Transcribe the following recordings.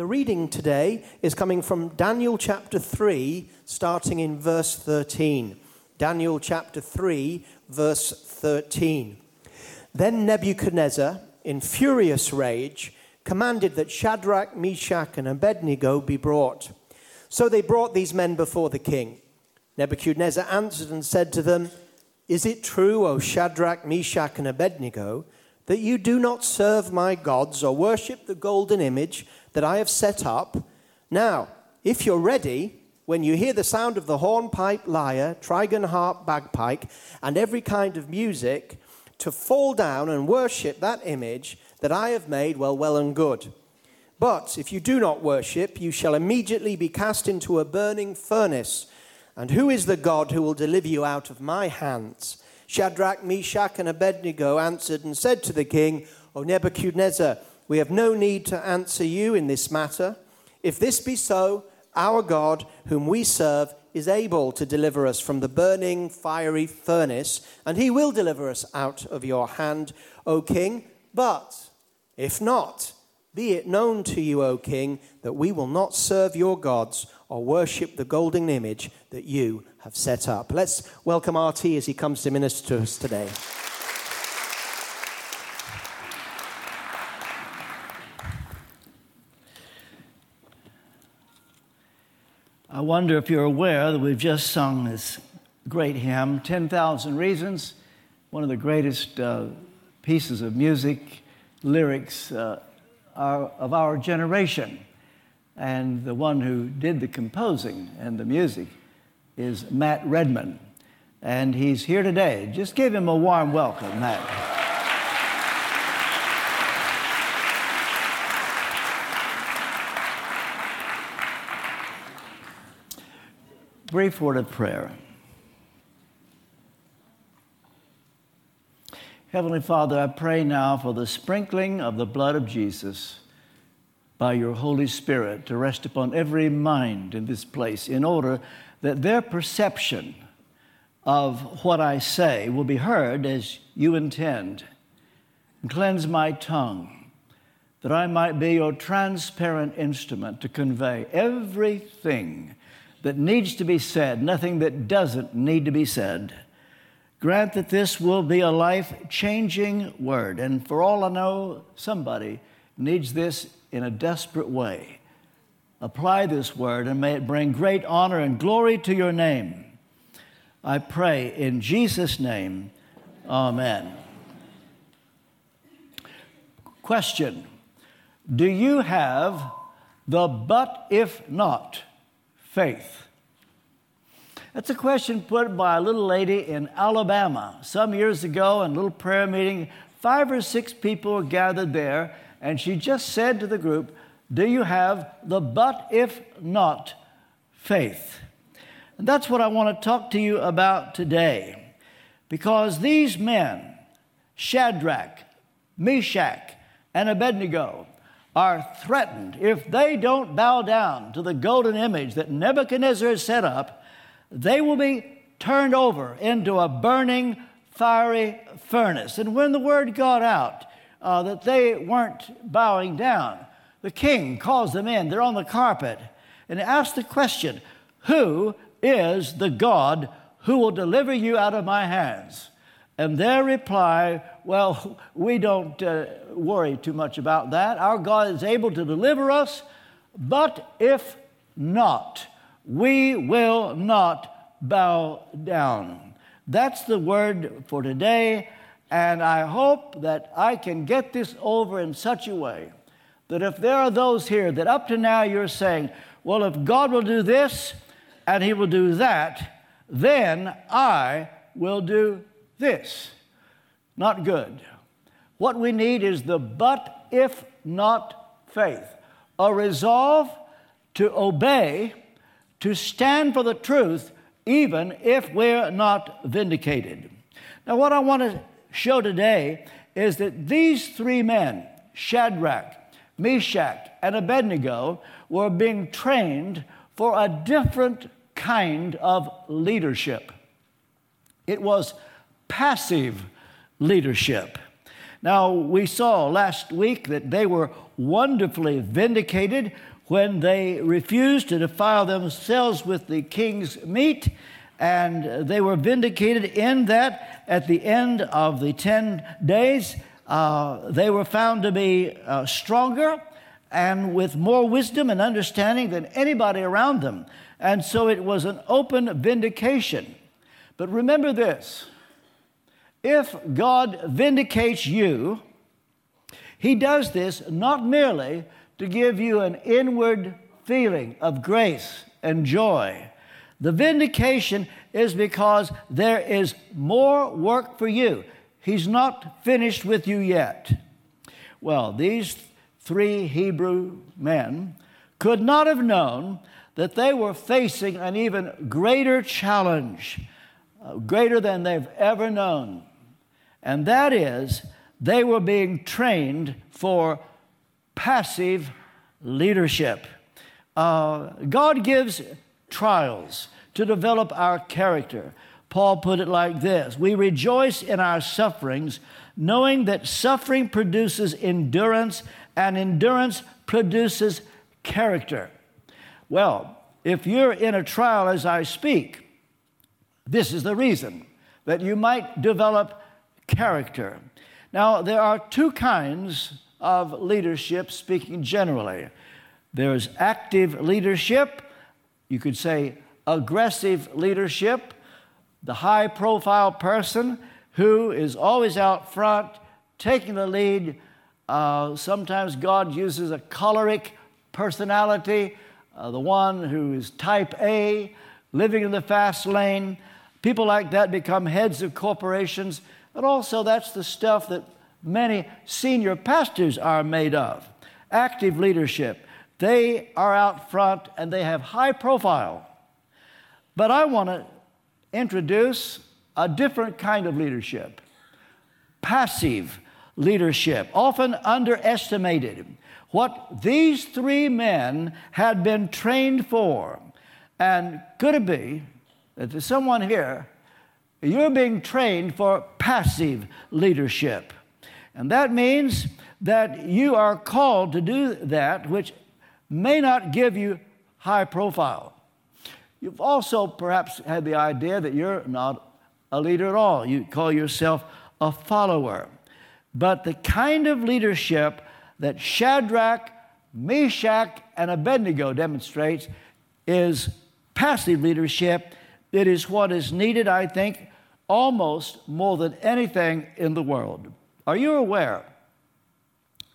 The reading today is coming from Daniel chapter 3, starting in verse 13. Daniel chapter 3, verse 13. Then Nebuchadnezzar, in furious rage, commanded that Shadrach, Meshach, and Abednego be brought. So they brought these men before the king. Nebuchadnezzar answered and said to them, Is it true, O Shadrach, Meshach, and Abednego, that you do not serve my gods or worship the golden image that I have set up? Now, if you're ready, when you hear the sound of the hornpipe, lyre, trigon, harp, bagpipe, and every kind of music, to fall down and worship that image that I have made, well, well and good. But if you do not worship, you shall immediately be cast into a burning furnace. And who is the God who will deliver you out of my hands? Shadrach, Meshach, and Abednego answered and said to the king, O Nebuchadnezzar, we have no need to answer you in this matter. If this be so, our God, whom we serve, is able to deliver us from the burning fiery furnace, and he will deliver us out of your hand, O king. But if not, be it known to you, O king, that we will not serve your gods or worship the golden image that you have set up. Let's welcome RT as he comes to minister to us today. I wonder if you're aware that we've just sung this great hymn, 10,000 Reasons, one of the greatest uh, pieces of music, lyrics uh, our, of our generation. And the one who did the composing and the music is Matt Redman. And he's here today. Just give him a warm welcome, Matt. Brief word of prayer. Heavenly Father, I pray now for the sprinkling of the blood of Jesus by your Holy Spirit to rest upon every mind in this place in order that their perception of what I say will be heard as you intend. Cleanse my tongue that I might be your transparent instrument to convey everything that needs to be said, nothing that doesn't need to be said. Grant that this will be a life changing word. And for all I know, somebody needs this in a desperate way. Apply this word and may it bring great honor and glory to your name. I pray in Jesus' name, Amen. Question Do you have the but if not? Faith? That's a question put by a little lady in Alabama some years ago in a little prayer meeting. Five or six people were gathered there, and she just said to the group, Do you have the but if not faith? And that's what I want to talk to you about today. Because these men, Shadrach, Meshach, and Abednego, are threatened if they don't bow down to the golden image that Nebuchadnezzar has set up, they will be turned over into a burning, fiery furnace. And when the word got out uh, that they weren't bowing down, the king calls them in. They're on the carpet and asks the question Who is the God who will deliver you out of my hands? And their reply, well, we don't uh, worry too much about that. Our God is able to deliver us, but if not, we will not bow down. That's the word for today, and I hope that I can get this over in such a way that if there are those here that up to now you're saying, well, if God will do this and He will do that, then I will do this. Not good. What we need is the but if not faith, a resolve to obey, to stand for the truth, even if we're not vindicated. Now, what I want to show today is that these three men, Shadrach, Meshach, and Abednego, were being trained for a different kind of leadership. It was passive leadership. Now, we saw last week that they were wonderfully vindicated when they refused to defile themselves with the king's meat. And they were vindicated in that at the end of the 10 days, uh, they were found to be uh, stronger and with more wisdom and understanding than anybody around them. And so it was an open vindication. But remember this if God vindicates you, He does this not merely to give you an inward feeling of grace and joy. The vindication is because there is more work for you. He's not finished with you yet. Well, these three Hebrew men could not have known that they were facing an even greater challenge, uh, greater than they've ever known. And that is, they were being trained for passive leadership. Uh, God gives trials to develop our character. Paul put it like this We rejoice in our sufferings, knowing that suffering produces endurance, and endurance produces character. Well, if you're in a trial as I speak, this is the reason that you might develop character. Now, there are two kinds of leadership, speaking generally. There's active leadership, you could say aggressive leadership, the high profile person who is always out front, taking the lead. Uh, sometimes God uses a choleric personality, uh, the one who is type A, living in the fast lane. People like that become heads of corporations, but also that's the stuff that many senior pastors are made of. Active leadership. They are out front and they have high profile. But I want to introduce a different kind of leadership passive leadership, often underestimated. What these three men had been trained for. And could it be that there's someone here, you're being trained for passive leadership? And that means that you are called to do that which may not give you high profile. You've also perhaps had the idea that you're not a leader at all. You call yourself a follower. But the kind of leadership that Shadrach, Meshach, and Abednego demonstrates is passive leadership. It is what is needed, I think, almost more than anything in the world. Are you aware?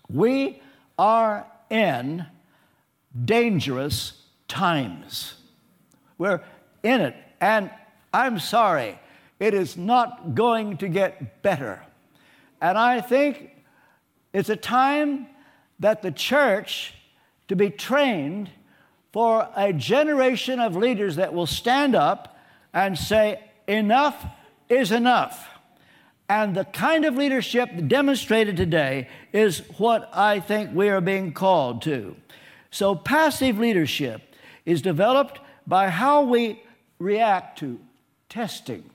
We are in dangerous times. We're in it. And I'm sorry, it is not going to get better. And I think it's a time that the church to be trained for a generation of leaders that will stand up and say, enough is enough. And the kind of leadership demonstrated today is what I think we are being called to. So, passive leadership is developed by how we react to testing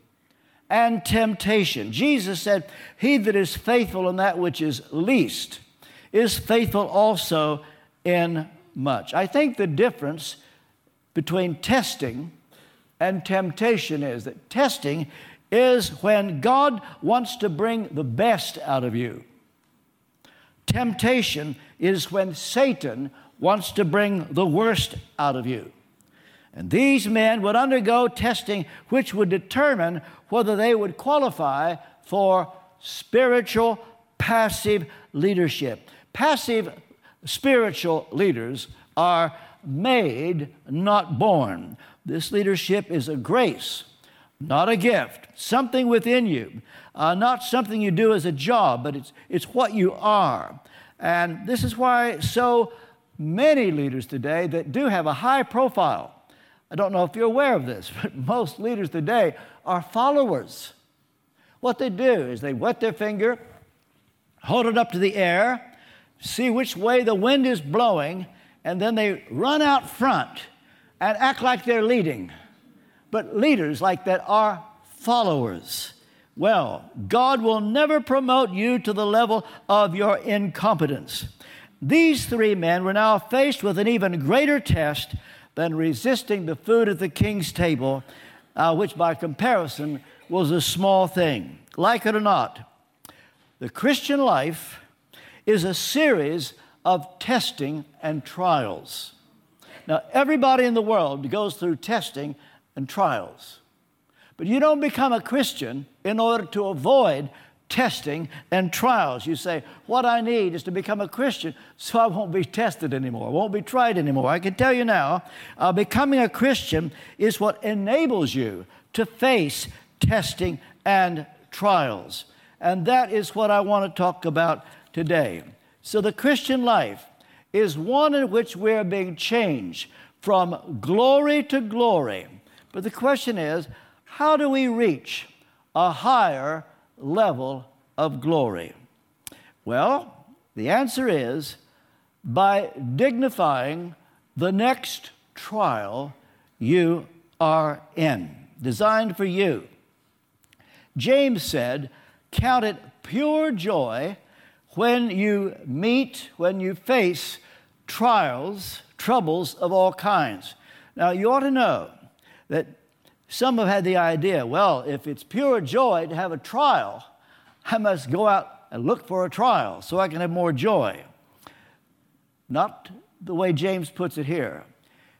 and temptation. Jesus said, He that is faithful in that which is least is faithful also in much. I think the difference between testing and temptation is that testing is when God wants to bring the best out of you. Temptation is when Satan wants to bring the worst out of you. And these men would undergo testing which would determine whether they would qualify for spiritual passive leadership. Passive spiritual leaders are made, not born. This leadership is a grace, not a gift, something within you, uh, not something you do as a job, but it's, it's what you are. And this is why so many leaders today that do have a high profile I don't know if you're aware of this, but most leaders today are followers. What they do is they wet their finger, hold it up to the air, see which way the wind is blowing, and then they run out front and act like they're leading. But leaders like that are followers. Well, God will never promote you to the level of your incompetence. These three men were now faced with an even greater test than resisting the food at the king's table, uh, which by comparison was a small thing. Like it or not, the Christian life is a series of testing and trials. Now, everybody in the world goes through testing and trials. But you don't become a Christian in order to avoid testing and trials. You say, What I need is to become a Christian so I won't be tested anymore, I won't be tried anymore. I can tell you now, uh, becoming a Christian is what enables you to face testing and trials. And that is what I want to talk about today. So, the Christian life is one in which we are being changed from glory to glory. But the question is, how do we reach a higher level of glory? Well, the answer is by dignifying the next trial you are in, designed for you. James said, Count it pure joy when you meet, when you face trials, troubles of all kinds. Now, you ought to know that some have had the idea well, if it's pure joy to have a trial, I must go out and look for a trial so I can have more joy. Not the way James puts it here.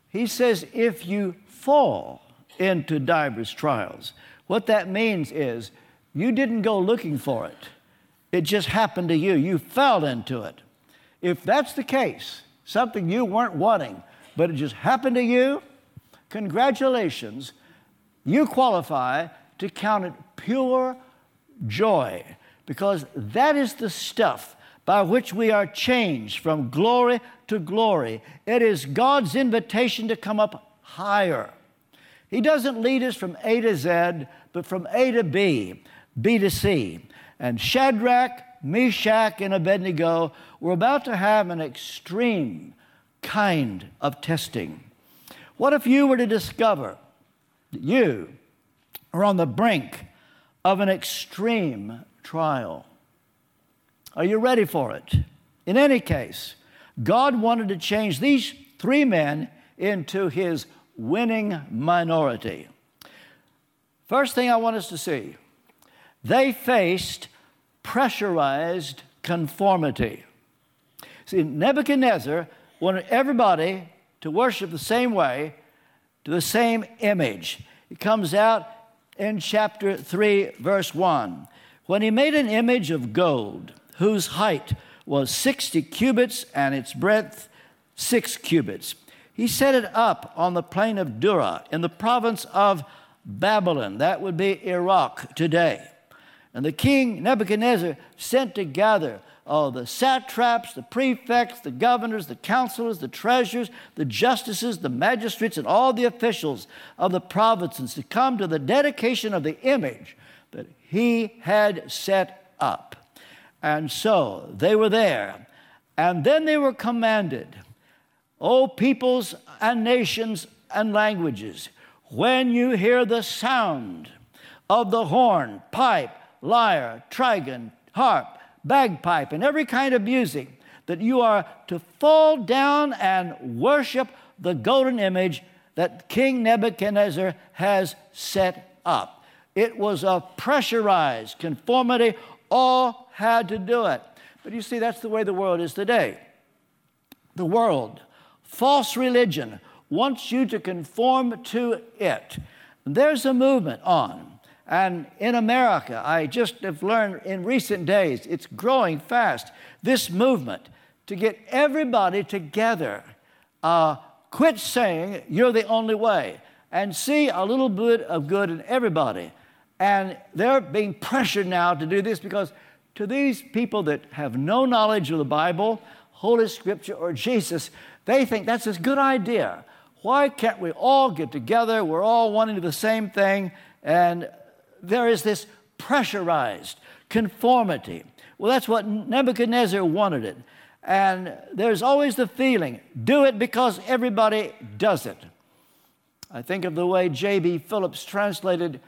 He says, if you fall into divers trials, what that means is you didn't go looking for it. It just happened to you. You fell into it. If that's the case, something you weren't wanting, but it just happened to you, congratulations. You qualify to count it pure joy because that is the stuff by which we are changed from glory to glory. It is God's invitation to come up higher. He doesn't lead us from A to Z, but from A to B, B to C. And Shadrach, Meshach, and Abednego were about to have an extreme kind of testing. What if you were to discover that you are on the brink of an extreme trial? Are you ready for it? In any case, God wanted to change these three men into his winning minority. First thing I want us to see they faced pressurized conformity. See, Nebuchadnezzar wanted everybody to worship the same way, to the same image. It comes out in chapter 3, verse 1. When he made an image of gold, whose height was 60 cubits and its breadth six cubits, he set it up on the plain of Dura in the province of Babylon. That would be Iraq today. And the king Nebuchadnezzar sent together all the satraps, the prefects, the governors, the counselors, the treasurers, the justices, the magistrates, and all the officials of the provinces to come to the dedication of the image that he had set up. And so they were there. And then they were commanded, O peoples and nations and languages, when you hear the sound of the horn, pipe, lyre, trigon, harp, bagpipe, and every kind of music, that you are to fall down and worship the golden image that King Nebuchadnezzar has set up. It was a pressurized conformity, all had to do it. But you see, that's the way the world is today. The world, false religion, wants you to conform to it. There's a movement on and in America, I just have learned in recent days, it's growing fast, this movement to get everybody together. Uh, quit saying you're the only way and see a little bit of good in everybody. And they're being pressured now to do this because to these people that have no knowledge of the Bible, Holy Scripture, or Jesus, they think that's a good idea. Why can't we all get together? We're all wanting the same thing. And there is this pressurized conformity. Well, that's what Nebuchadnezzar wanted it. And there's always the feeling do it because everybody does it. I think of the way J.B. Phillips translated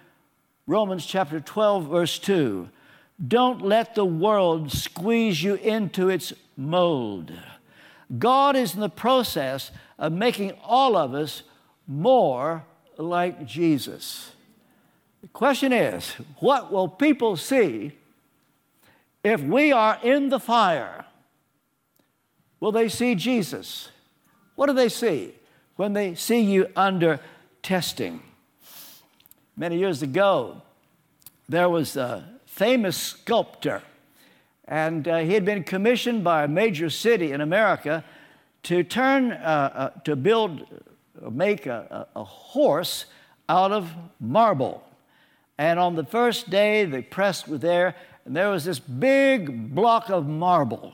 Romans chapter 12, verse 2. Don't let the world squeeze you into its mold. God is in the process of making all of us more like Jesus. The question is what will people see if we are in the fire? Will they see Jesus? What do they see when they see you under testing? Many years ago, there was a famous sculptor, and uh, he had been commissioned by a major city in America to turn, uh, uh, to build, make a, a, a horse out of marble. And on the first day, the press were there, and there was this big block of marble,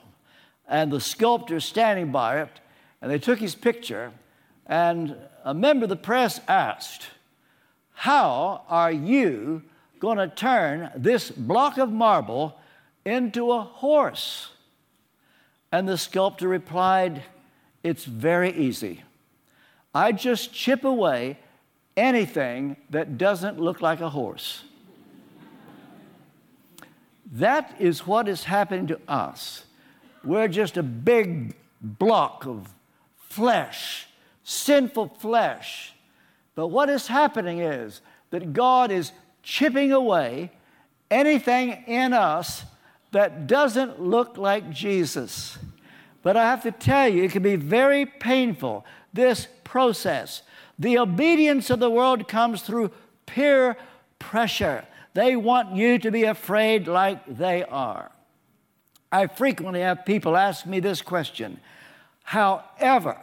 and the sculptor standing by it, and they took his picture, and a member of the press asked, How are you going to turn this block of marble into a horse? And the sculptor replied, It's very easy. I just chip away anything that doesn't look like a horse. that is what is happening to us. We're just a big block of flesh, sinful flesh. But what is happening is that God is chipping away anything in us that doesn't look like Jesus. But I have to tell you, it can be very painful, this process. The obedience of the world comes through peer pressure. They want you to be afraid like they are. I frequently have people ask me this question However,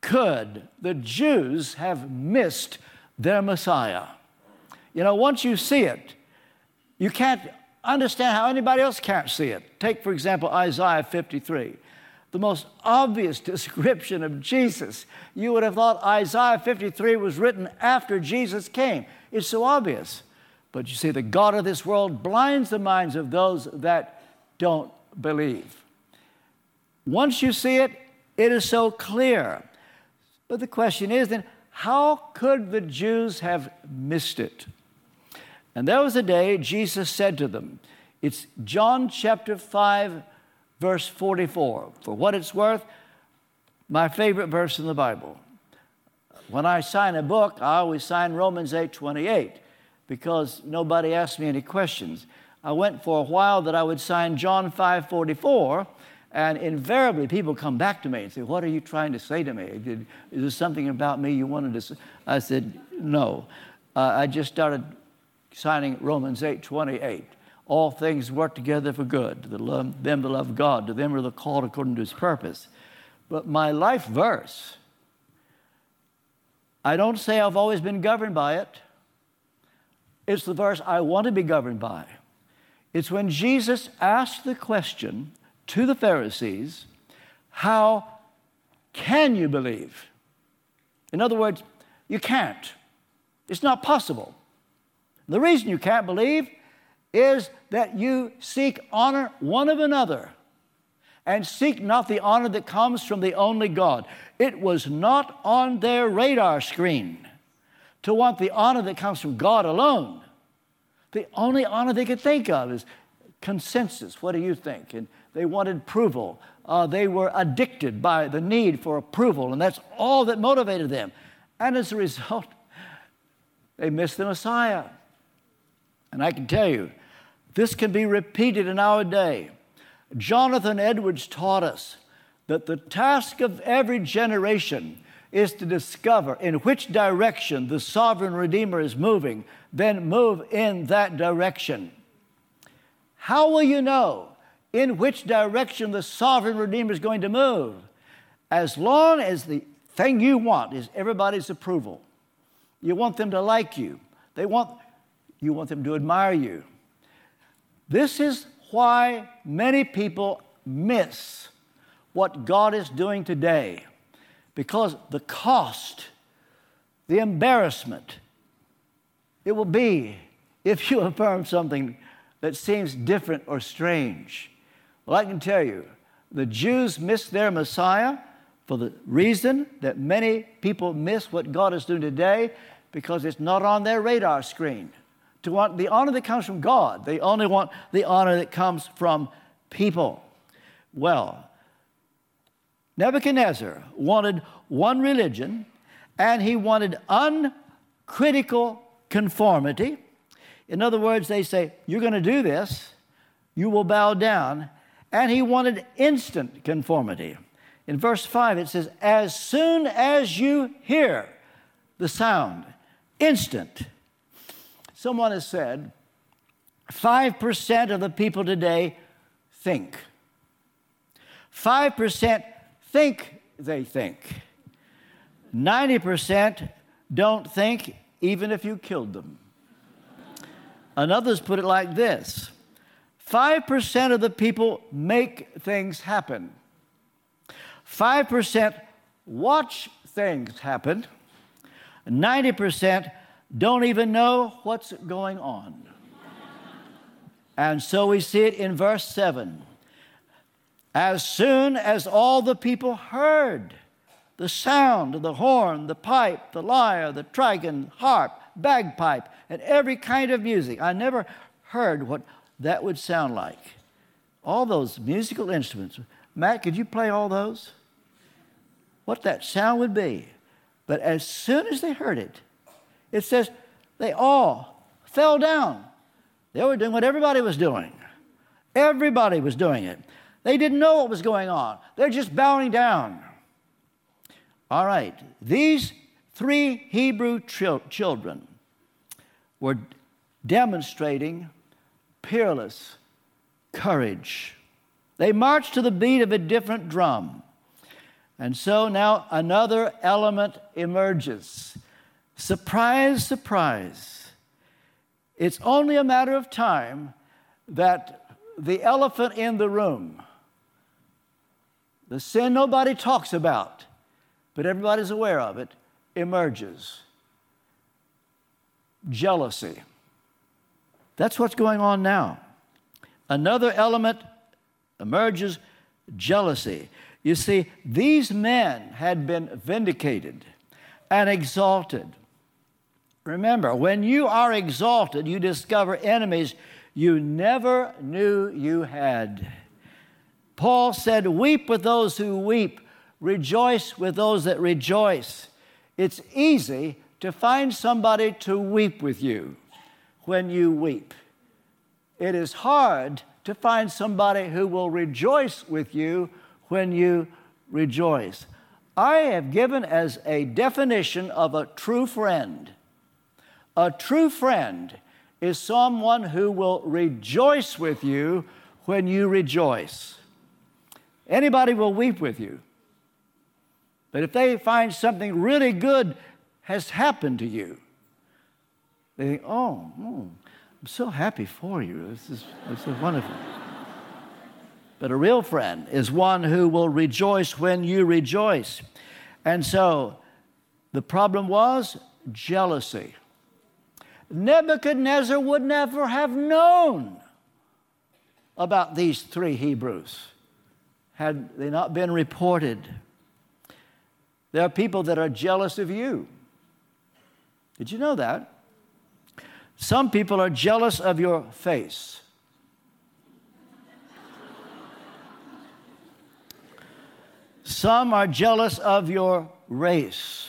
could the Jews have missed their Messiah? You know, once you see it, you can't understand how anybody else can't see it. Take, for example, Isaiah 53 the most obvious description of Jesus. You would have thought Isaiah 53 was written after Jesus came. It's so obvious. But you see, the God of this world blinds the minds of those that don't believe. Once you see it, it is so clear. But the question is then, how could the Jews have missed it? And there was a day Jesus said to them, it's John chapter 5, verse 44. For what it's worth, my favorite verse in the Bible. When I sign a book, I always sign Romans 8 28 because nobody asked me any questions. I went for a while that I would sign John 5 44, and invariably people come back to me and say, What are you trying to say to me? Did, is there something about me you wanted to say? I said, No. Uh, I just started signing Romans 8 28 all things work together for good to them that love God, to them who are called according to his purpose. But my life verse, I don't say I've always been governed by it. It's the verse I want to be governed by. It's when Jesus asked the question to the Pharisees, How can you believe? In other words, you can't. It's not possible. The reason you can't believe is that you seek honor one of another and seek not the honor that comes from the only God. It was not on their radar screen to want the honor that comes from God alone. The only honor they could think of is consensus. What do you think? And they wanted approval. Uh, they were addicted by the need for approval, and that's all that motivated them. And as a result, they missed the Messiah. And I can tell you, this can be repeated in our day. Jonathan Edwards taught us that the task of every generation is to discover in which direction the sovereign Redeemer is moving, then move in that direction. How will you know in which direction the sovereign Redeemer is going to move? As long as the thing you want is everybody's approval. You want them to like you. They want you want them to admire you. This is why many people miss what God is doing today because the cost, the embarrassment, it will be if you affirm something that seems different or strange. Well, I can tell you, the Jews missed their Messiah for the reason that many people miss what God is doing today because it's not on their radar screen to want the honor that comes from God. They only want the honor that comes from people. Well, Nebuchadnezzar wanted one religion and he wanted uncritical conformity. In other words, they say, You're going to do this, you will bow down. And he wanted instant conformity. In verse 5, it says, As soon as you hear the sound, instant. Someone has said, 5% of the people today think. 5% think they think. 90% don't think even if you killed them. And others put it like this 5% of the people make things happen. 5% watch things happen. 90% don't even know what's going on. and so we see it in verse 7. As soon as all the people heard the sound of the horn, the pipe, the lyre, the trigon, harp, bagpipe, and every kind of music, I never heard what that would sound like. All those musical instruments. Matt, could you play all those? What that sound would be. But as soon as they heard it, it says they all fell down. They were doing what everybody was doing. Everybody was doing it. They didn't know what was going on. They're just bowing down. All right, these three Hebrew children were demonstrating peerless courage. They marched to the beat of a different drum. And so now another element emerges. Surprise, surprise. It's only a matter of time that the elephant in the room the sin nobody talks about, but everybody's aware of it, emerges jealousy. That's what's going on now. Another element emerges jealousy. You see, these men had been vindicated and exalted. Remember, when you are exalted, you discover enemies you never knew you had. Paul said, Weep with those who weep, rejoice with those that rejoice. It's easy to find somebody to weep with you when you weep. It is hard to find somebody who will rejoice with you when you rejoice. I have given as a definition of a true friend a true friend is someone who will rejoice with you when you rejoice. Anybody will weep with you. But if they find something really good has happened to you, they think, oh, oh I'm so happy for you. This is, this is wonderful. but a real friend is one who will rejoice when you rejoice. And so the problem was jealousy. Nebuchadnezzar would never have known about these three Hebrews had they not been reported. There are people that are jealous of you. Did you know that? Some people are jealous of your face. Some are jealous of your race,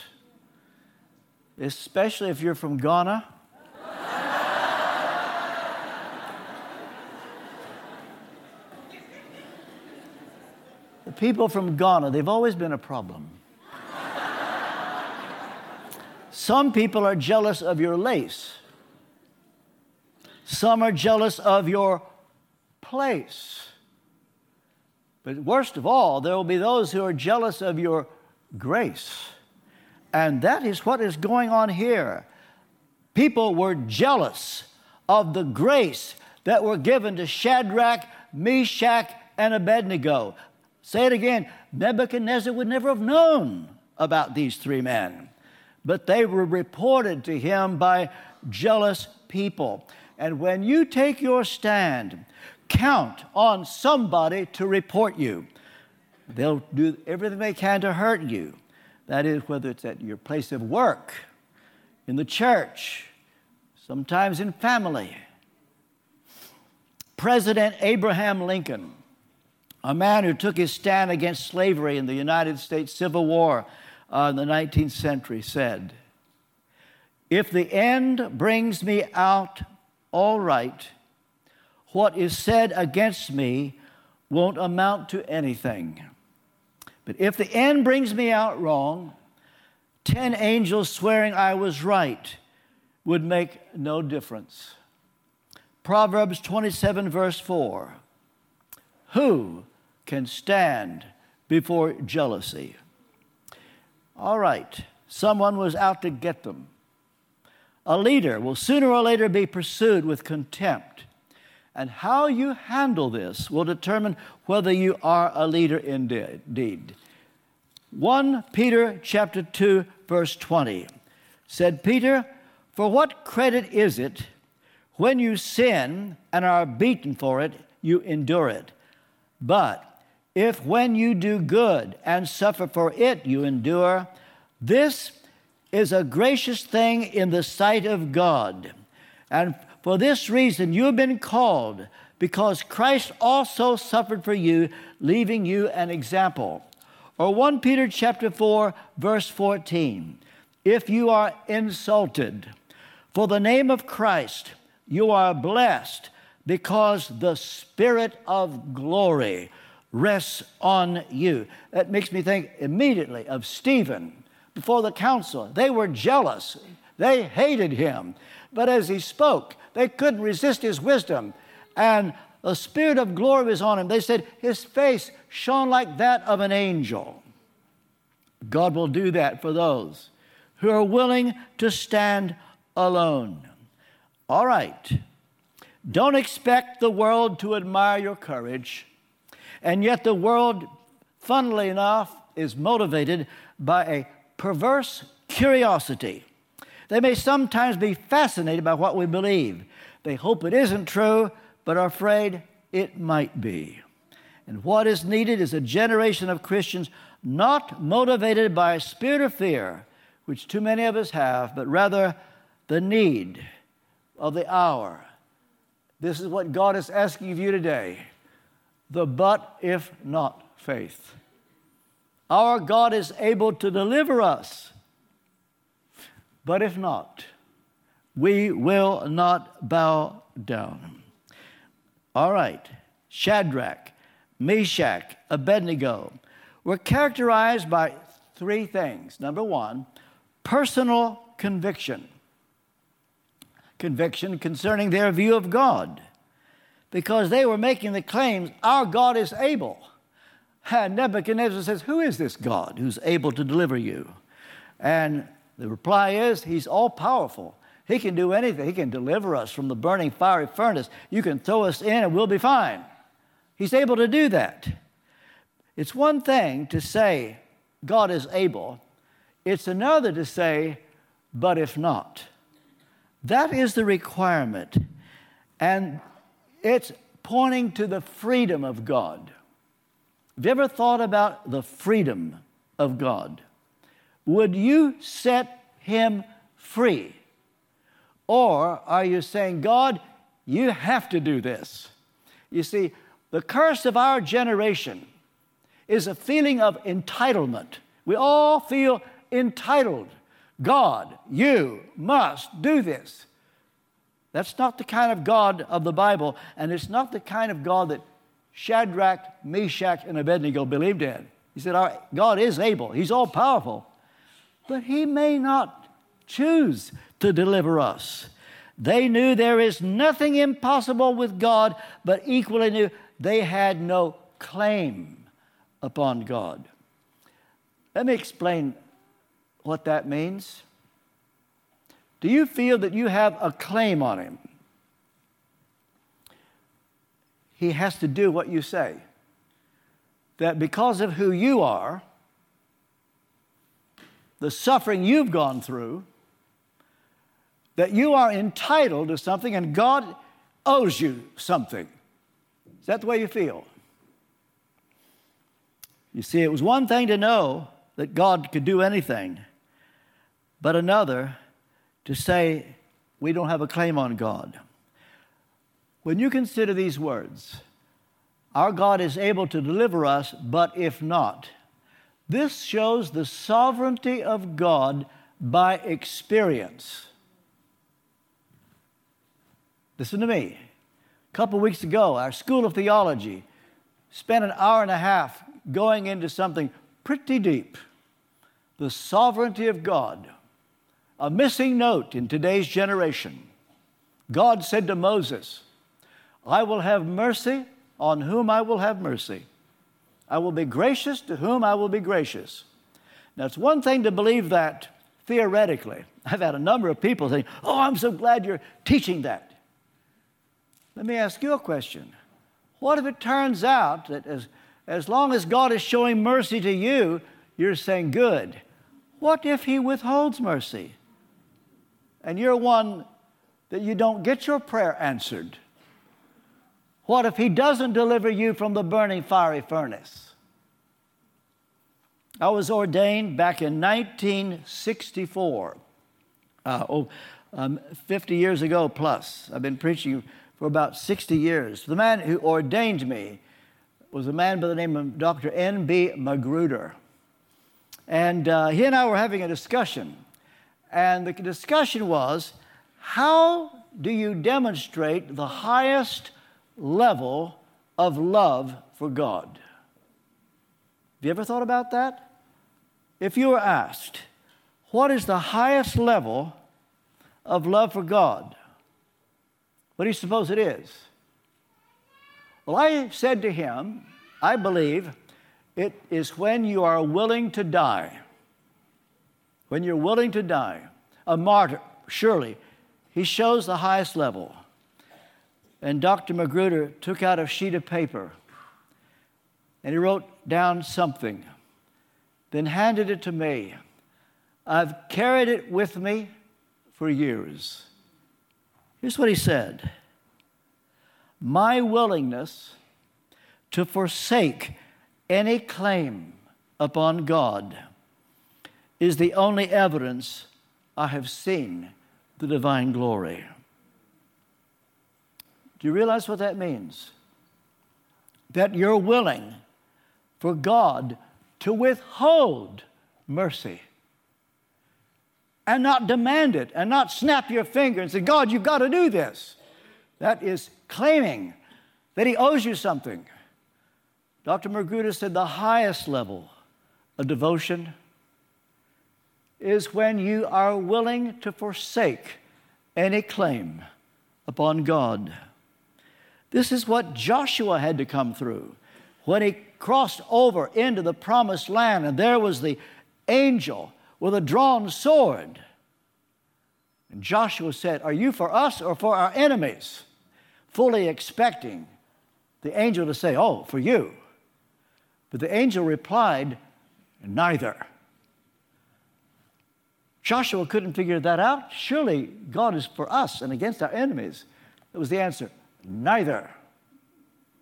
especially if you're from Ghana The people from Ghana, they've always been a problem. Some people are jealous of your lace. Some are jealous of your place. But worst of all, there will be those who are jealous of your grace. And that is what is going on here. People were jealous of the grace that were given to Shadrach, Meshach, and Abednego. Say it again Nebuchadnezzar would never have known about these three men, but they were reported to him by jealous people. And when you take your stand, count on somebody to report you. They'll do everything they can to hurt you. That is, whether it's at your place of work, in the church, sometimes in family. President Abraham Lincoln a man who took his stand against slavery in the United States Civil War uh, in the 19th century, said, If the end brings me out all right, what is said against me won't amount to anything. But if the end brings me out wrong, ten angels swearing I was right would make no difference. Proverbs 27, verse 4 Who can stand before jealousy? All right, someone was out to get them. A leader will sooner or later be pursued with contempt. And how you handle this will determine whether you are a leader indeed. 1 Peter chapter 2 verse 20 said Peter, "For what credit is it when you sin and are beaten for it, you endure it? But if when you do good and suffer for it, you endure, this is a gracious thing in the sight of God. And for this reason, you have been called, because Christ also suffered for you, leaving you an example. Or 1 Peter chapter 4, verse 14. If you are insulted for the name of Christ, you are blessed because the Spirit of glory rests on you. That makes me think immediately of Stephen before the council. They were jealous, they hated him. But as he spoke, they couldn't resist his wisdom. And the Spirit of glory was on him. They said his face shone like that of an angel. God will do that for those who are willing to stand alone. All right. Don't expect the world to admire your courage. And yet, the world, funnily enough, is motivated by a perverse curiosity. They may sometimes be fascinated by what we believe. They hope it isn't true, but are afraid it might be. And what is needed is a generation of Christians not motivated by a spirit of fear, which too many of us have, but rather the need of the hour. This is what God is asking of you today the but if not faith. Our God is able to deliver us, but if not, we will not bow down. All right, Shadrach, Meshach, Abednego were characterized by three things. Number one, personal conviction. Conviction concerning their view of God because they were making the claims, Our God is able. And Nebuchadnezzar says, Who is this God who's able to deliver you? And the reply is, He's all powerful. He can do anything. He can deliver us from the burning fiery furnace. You can throw us in and we'll be fine. He's able to do that. It's one thing to say, God is able, it's another to say, but if not. That is the requirement. And it's pointing to the freedom of God. Have you ever thought about the freedom of God? Would you set him free? Or are you saying, God, you have to do this? You see, the curse of our generation is a feeling of entitlement. We all feel entitled. God, you must do this. That's not the kind of God of the Bible, and it's not the kind of God that Shadrach, Meshach, and Abednego believed in. He said, Our God is able, He's all powerful, but He may not choose to deliver us. They knew there is nothing impossible with God, but equally knew they had no claim upon God. Let me explain what that means. Do you feel that you have a claim on him? He has to do what you say. That because of who you are, the suffering you've gone through, that you are entitled to something and God owes you something. Is that the way you feel? You see, it was one thing to know that God could do anything, but another to say we don't have a claim on God. When you consider these words, Our God is able to deliver us, but if not. This shows the sovereignty of God by experience. Listen to me. A couple of weeks ago, our School of Theology spent an hour and a half going into something pretty deep the sovereignty of God. A missing note in today's generation. God said to Moses, I will have mercy on whom I will have mercy. I will be gracious to whom I will be gracious. Now, it's one thing to believe that theoretically. I've had a number of people saying, Oh, I'm so glad you're teaching that. Let me ask you a question. What if it turns out that as, as long as God is showing mercy to you, you're saying good? What if He withholds mercy? And you're one that you don't get your prayer answered? What if He doesn't deliver you from the burning fiery furnace? I was ordained back in 1964, uh, oh, um, 50 years ago plus. I've been preaching for about 60 years. The man who ordained me was a man by the name of Dr. N.B. Magruder. And uh, he and I were having a discussion. And the discussion was how do you demonstrate the highest level of love for God? Have you ever thought about that? If you were asked, what is the highest level of love for God? What do you suppose it is? Well, I said to him, I believe it is when you are willing to die. When you're willing to die. A martyr, surely, he shows the highest level. And Dr. Magruder took out a sheet of paper and he wrote down something, then handed it to me. I've carried it with me for years. Here's what he said My willingness to forsake any claim upon God is the only evidence I have seen the divine glory. Do you realize what that means? That you're willing for God to withhold mercy and not demand it and not snap your finger and say, God, you've got to do this. That is claiming that He owes you something. Dr. Magruder said the highest level of devotion is when you are willing to forsake any claim upon God. This is what Joshua had to come through when he crossed over into the promised land, and there was the angel with a drawn sword. And Joshua said, Are you for us or for our enemies? Fully expecting the angel to say, Oh, for you. But the angel replied, Neither. Joshua couldn't figure that out. Surely God is for us and against our enemies. That was the answer. Neither.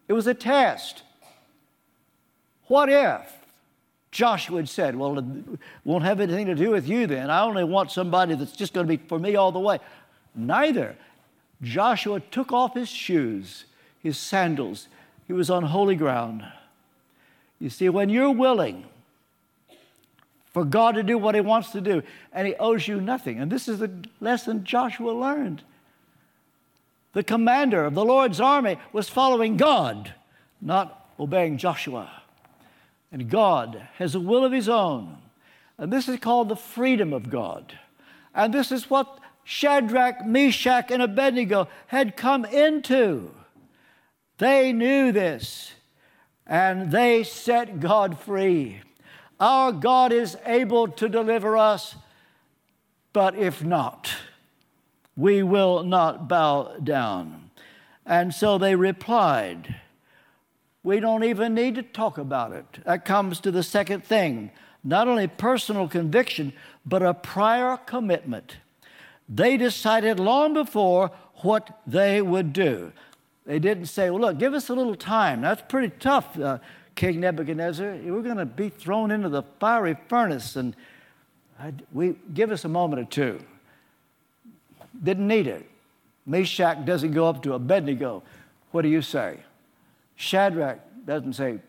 It was a test. What if? Joshua had said, Well, it won't have anything to do with you then. I only want somebody that's just going to be for me all the way. Neither. Joshua took off his shoes, his sandals. He was on holy ground. You see, when you're willing for God to do what He wants to do, and He owes you nothing, and this is the lesson Joshua learned. The commander of the Lord's army was following God, not obeying Joshua. And God has a will of His own. And this is called the freedom of God. And this is what Shadrach, Meshach, and Abednego had come into. They knew this, and they set God free. Our God is able to deliver us, but if not, we will not bow down. And so they replied, we don't even need to talk about it. That comes to the second thing not only personal conviction, but a prior commitment. They decided long before what they would do. They didn't say, well, look, give us a little time. That's pretty tough, uh, King Nebuchadnezzar. We're going to be thrown into the fiery furnace, and I'd, we give us a moment or two. Didn't need it. Meshach doesn't go up to Abednego. What do you say? Shadrach doesn't say,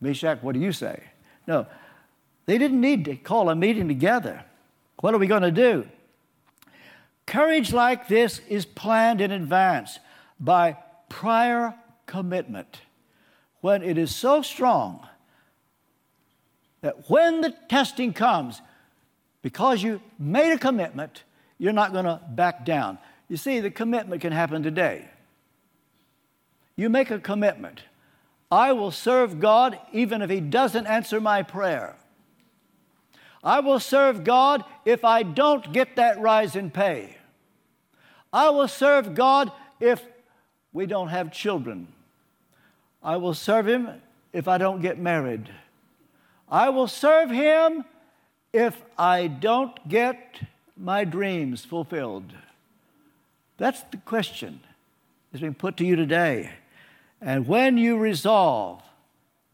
Meshach, what do you say? No, they didn't need to call a meeting together. What are we going to do? Courage like this is planned in advance by prior commitment. When it is so strong that when the testing comes, because you made a commitment, you're not going to back down. You see, the commitment can happen today. You make a commitment. I will serve God even if He doesn't answer my prayer. I will serve God if I don't get that rise in pay. I will serve God if we don't have children. I will serve Him if I don't get married. I will serve Him if I don't get my dreams fulfilled. That's the question that's being put to you today. And when you resolve,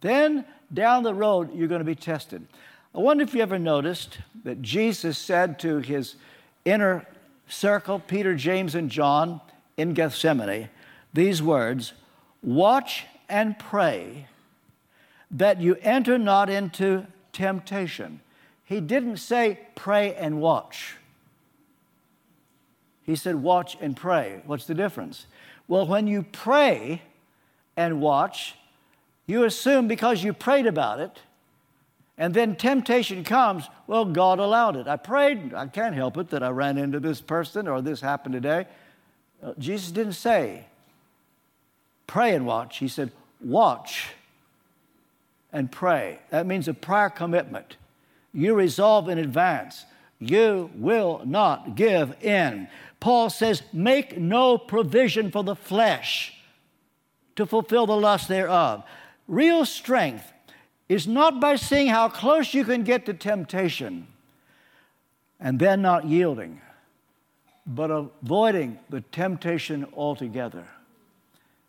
then down the road you're going to be tested. I wonder if you ever noticed that Jesus said to his inner circle, Peter, James, and John in Gethsemane, these words Watch and pray that you enter not into temptation. He didn't say pray and watch. He said watch and pray. What's the difference? Well, when you pray and watch, you assume because you prayed about it and then temptation comes, well, God allowed it. I prayed, I can't help it that I ran into this person or this happened today. Uh, Jesus didn't say, pray and watch. He said, watch and pray. That means a prior commitment. You resolve in advance. You will not give in. Paul says, make no provision for the flesh to fulfill the lust thereof. Real strength is not by seeing how close you can get to temptation and then not yielding, but avoiding the temptation altogether.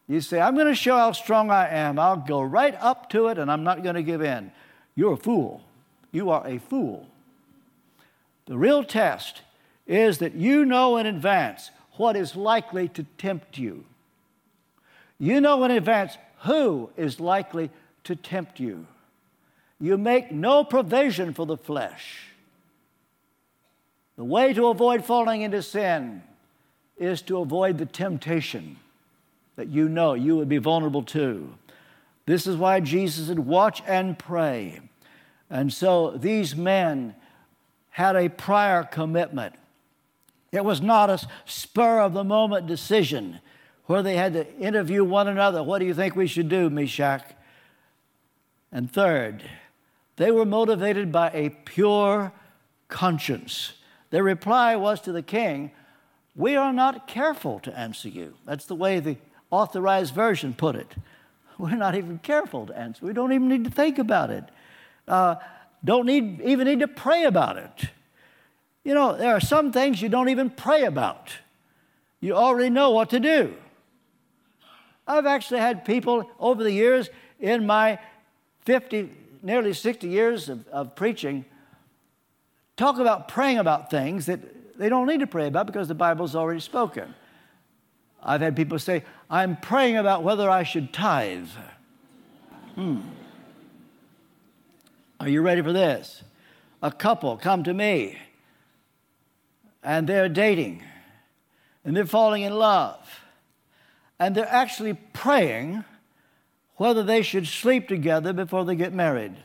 You say, I'm going to show how strong I am. I'll go right up to it and I'm not going to give in. You're a fool. You are a fool. The real test is that you know in advance what is likely to tempt you. You know in advance who is likely to tempt you. You make no provision for the flesh. The way to avoid falling into sin is to avoid the temptation that you know you would be vulnerable to. This is why Jesus said, Watch and pray. And so these men had a prior commitment. It was not a spur of the moment decision where they had to interview one another. What do you think we should do, Meshach? And third, they were motivated by a pure conscience. Their reply was to the king, We are not careful to answer you. That's the way the authorized version put it. We're not even careful to answer. We don't even need to think about it. Uh, don't need, even need to pray about it. You know, there are some things you don't even pray about. You already know what to do. I've actually had people over the years in my 50 nearly 60 years of, of preaching talk about praying about things that they don't need to pray about because the Bible's already spoken. I've had people say, I'm praying about whether I should tithe. Hmm. Are you ready for this? A couple come to me and they're dating and they're falling in love and they're actually praying whether they should sleep together before they get married.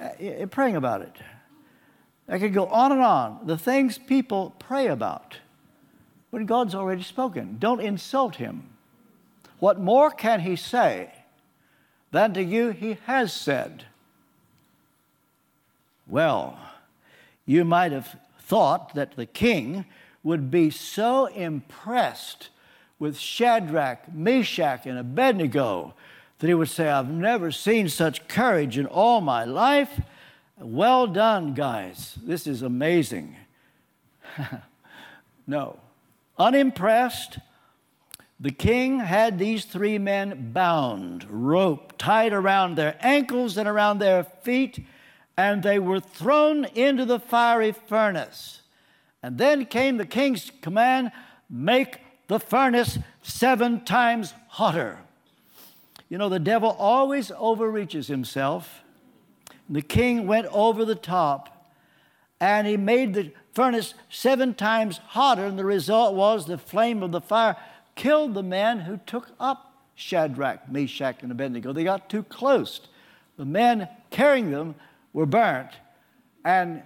Uh, praying about it. I could go on and on. The things people pray about when God's already spoken. Don't insult Him. What more can He say than to you He has said? Well, you might have thought that the king would be so impressed with Shadrach, Meshach, and Abednego that he would say, I've never seen such courage in all my life. Well done, guys. This is amazing. no. Unimpressed, the king had these three men bound, rope tied around their ankles and around their feet, and they were thrown into the fiery furnace. And then came the king's command make the furnace seven times hotter. You know, the devil always overreaches himself. The king went over the top and he made the furnace seven times hotter, and the result was the flame of the fire killed the man who took up Shadrach, Meshach, and Abednego. They got too close. The men carrying them were burnt, and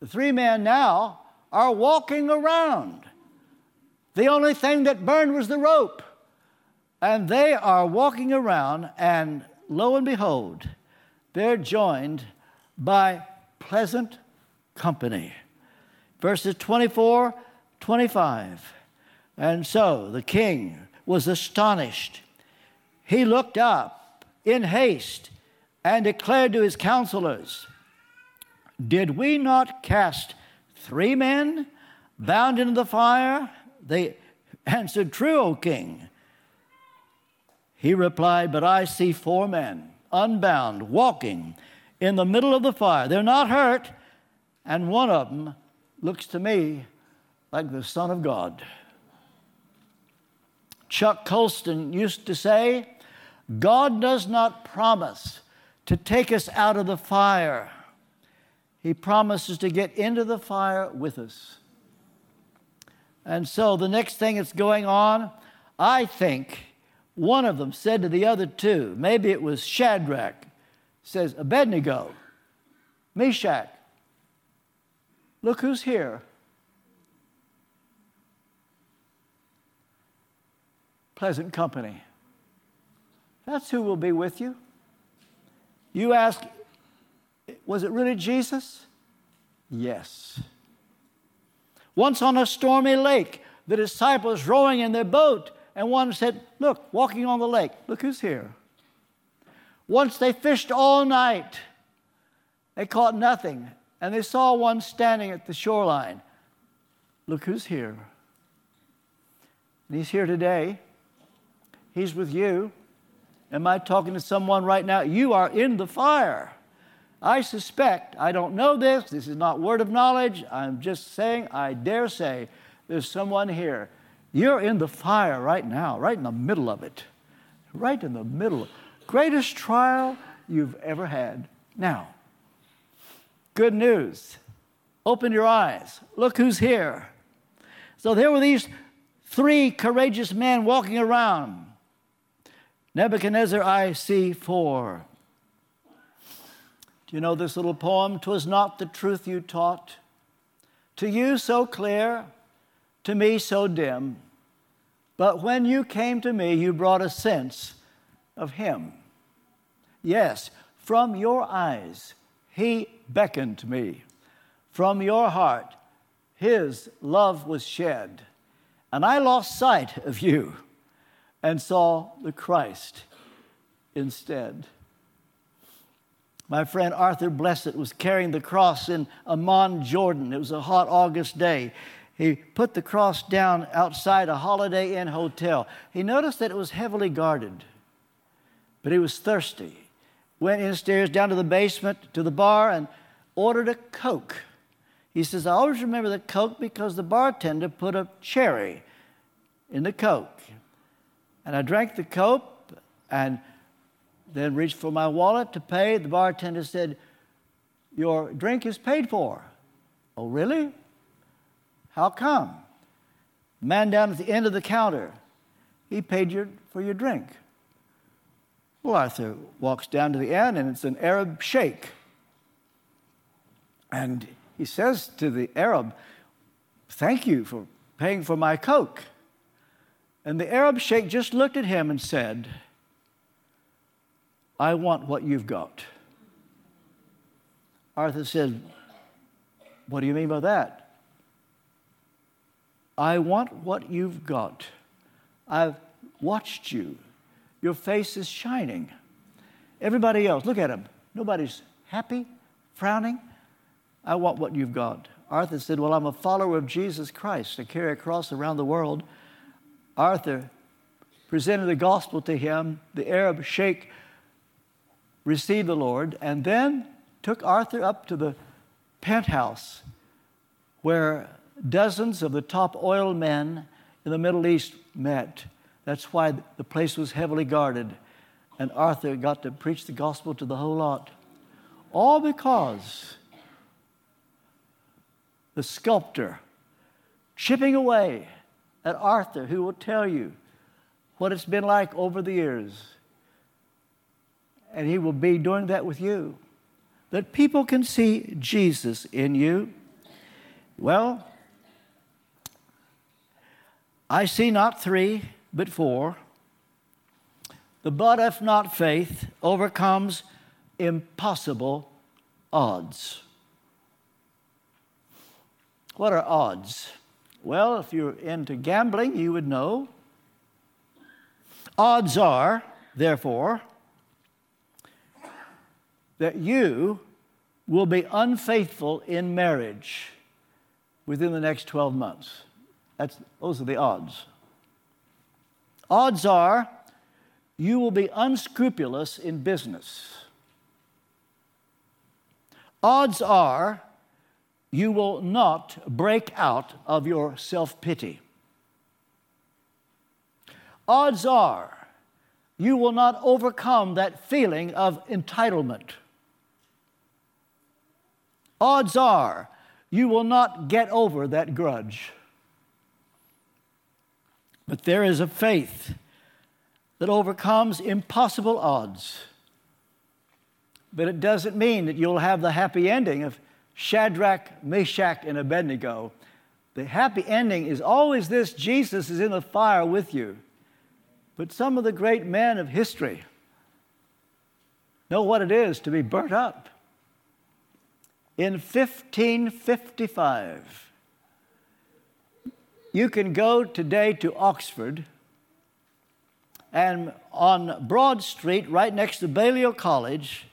the three men now are walking around. The only thing that burned was the rope. And they are walking around, and lo and behold, they're joined by pleasant company. Verses 24, 25. And so the king was astonished. He looked up in haste and declared to his counselors, Did we not cast three men bound into the fire? They answered, True, O king. He replied, But I see four men, unbound, walking in the middle of the fire. They're not hurt, and one of them looks to me like the Son of God. Chuck Colson used to say, God does not promise to take us out of the fire. He promises to get into the fire with us. And so the next thing that's going on, I think, one of them said to the other two, maybe it was Shadrach, says, Abednego, Meshach, look who's here. Pleasant company. That's who will be with you. You ask, was it really Jesus? Yes. Once on a stormy lake, the disciples rowing in their boat and one said, Look, walking on the lake, look who's here. Once they fished all night, they caught nothing, and they saw one standing at the shoreline. Look who's here. And he's here today. He's with you. Am I talking to someone right now? You are in the fire. I suspect, I don't know this, this is not word of knowledge, I'm just saying, I dare say, there's someone here you're in the fire right now, right in the middle of it. Right in the middle. Greatest trial you've ever had. Now, good news. Open your eyes. Look who's here. So there were these three courageous men walking around. Nebuchadnezzar, I see four. Do you know this little poem? Twas not the truth you taught. To you so clear, to me so dim. But when you came to me, you brought a sense of Him. Yes, from your eyes, He beckoned me. From your heart, His love was shed. And I lost sight of you and saw the Christ instead. My friend Arthur Blessitt was carrying the cross in Amman, Jordan. It was a hot August day. He put the cross down outside a Holiday Inn hotel. He noticed that it was heavily guarded, but he was thirsty. Went instairs down to the basement to the bar and ordered a Coke. He says, I always remember the Coke because the bartender put a cherry in the Coke. And I drank the Coke and then reached for my wallet to pay. The bartender said, Your drink is paid for. Oh, really? How come? Man down at the end of the counter, he paid your, for your drink. Well, Arthur walks down to the end, and it's an Arab sheikh. And he says to the Arab, Thank you for paying for my Coke. And the Arab sheikh just looked at him and said, I want what you've got. Arthur said, What do you mean by that? I want what you've got. I've watched you. Your face is shining. Everybody else, look at him. Nobody's happy, frowning. I want what you've got. Arthur said, Well, I'm a follower of Jesus Christ. I carry a cross around the world. Arthur presented the gospel to him. The Arab sheikh received the Lord and then took Arthur up to the penthouse where dozens of the top oil men in the Middle East met. That's why the place was heavily guarded. and Arthur got to preach the gospel to the whole lot. All because the sculptor chipping away at Arthur, who will tell you what it's been like over the years. And he will be doing that with you. That people can see Jesus in you. Well, I see not three, but four. The but if not faith overcomes impossible odds. What are odds? Well, if you're into gambling, you would know. Odds are, therefore, that you will be unfaithful in marriage within the next 12 months. That's, those are the odds. Odds are you will be unscrupulous in business. Odds are you will not break out of your self pity. Odds are you will not overcome that feeling of entitlement. Odds are you will not get over that grudge. But there is a faith that overcomes impossible odds. But it doesn't mean that you'll have the happy ending of Shadrach, Meshach, and Abednego. The happy ending is always this Jesus is in the fire with you. But some of the great men of history know what it is to be burnt up. In 1555, you can go today to Oxford, and on Broad Street, right next to Balliol College,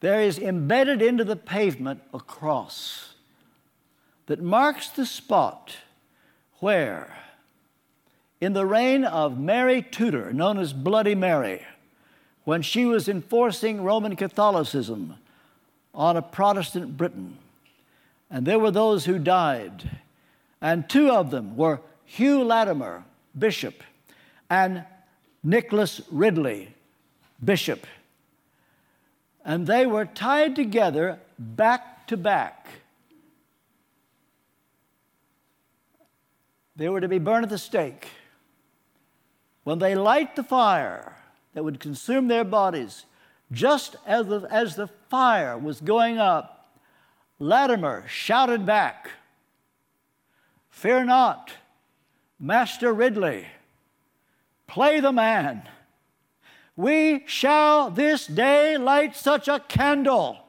there is embedded into the pavement a cross that marks the spot where, in the reign of Mary Tudor, known as Bloody Mary, when she was enforcing Roman Catholicism on a Protestant Britain, and there were those who died, and two of them were Hugh Latimer, bishop, and Nicholas Ridley, bishop and they were tied together back to back. They were to be burned at the stake. When they light the fire that would consume their bodies, just as the, as the fire was going up, Latimer shouted back, Fear not, Master Ridley, play the man. We shall this day light such a candle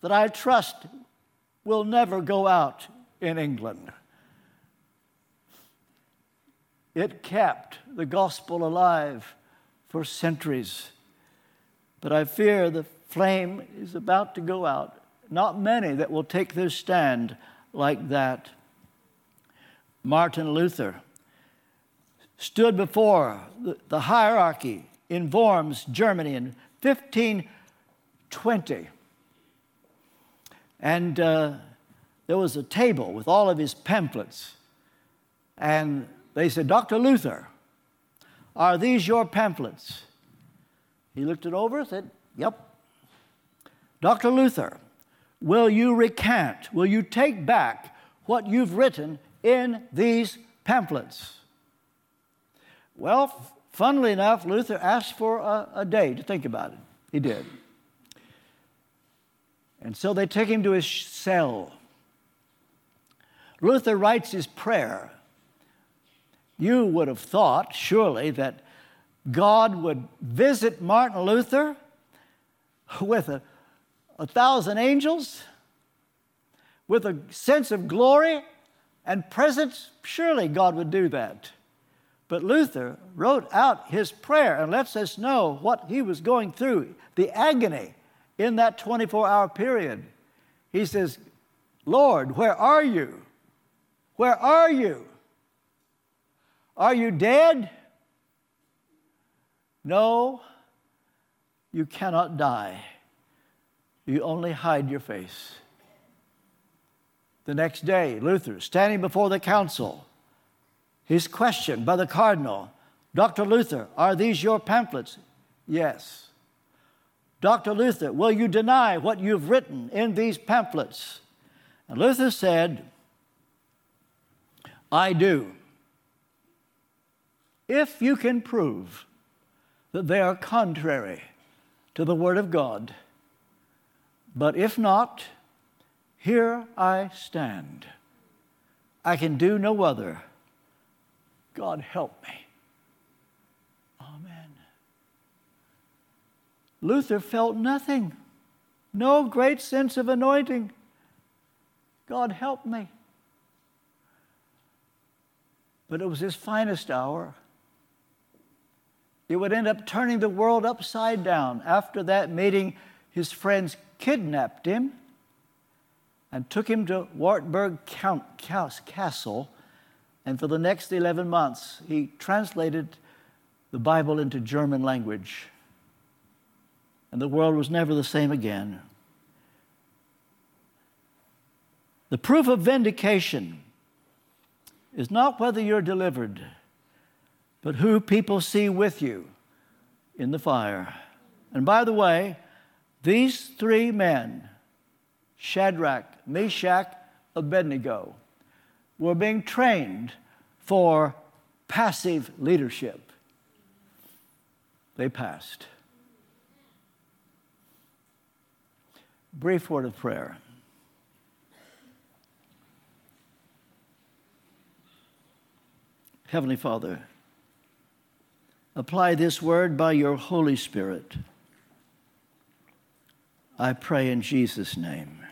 that I trust will never go out in England. It kept the gospel alive for centuries. But I fear the flame is about to go out. Not many that will take their stand like that. Martin Luther stood before the, hierarchy in Worms, Germany in 1520. And uh, there was a table with all of his pamphlets. And they said, Dr. Luther, are these your pamphlets? He looked it over and said, Yep. Dr. Luther, will you recant, will you take back what you've written in these pamphlets? Well, Funnily enough, Luther asked for a, a day to think about it. He did. And so they take him to his cell. Luther writes his prayer. You would have thought, surely, that God would visit Martin Luther with a, a thousand angels, with a sense of glory and presence. Surely God would do that. But Luther wrote out his prayer and lets us know what he was going through, the agony in that 24 hour period. He says, Lord, where are you? Where are you? Are you dead? No, you cannot die. You only hide your face. The next day, Luther, standing before the council, He's questioned by the cardinal Dr. Luther, are these your pamphlets? Yes. Dr. Luther, will you deny what you've written in these pamphlets? And Luther said, I do. If you can prove that they are contrary to the Word of God, but if not, here I stand. I can do no other. God help me. Amen. Luther felt nothing, no great sense of anointing. God help me. But it was his finest hour. It would end up turning the world upside down. After that meeting, his friends kidnapped him and took him to Wartburg Castle. And for the next 11 months, he translated the Bible into German language. And the world was never the same again. The proof of vindication is not whether you're delivered, but who people see with you in the fire. And by the way, these three men, Shadrach, Meshach, Abednego, were being trained for passive leadership. They passed. Brief word of prayer. Heavenly Father, apply this word by your Holy Spirit. I pray in Jesus' name.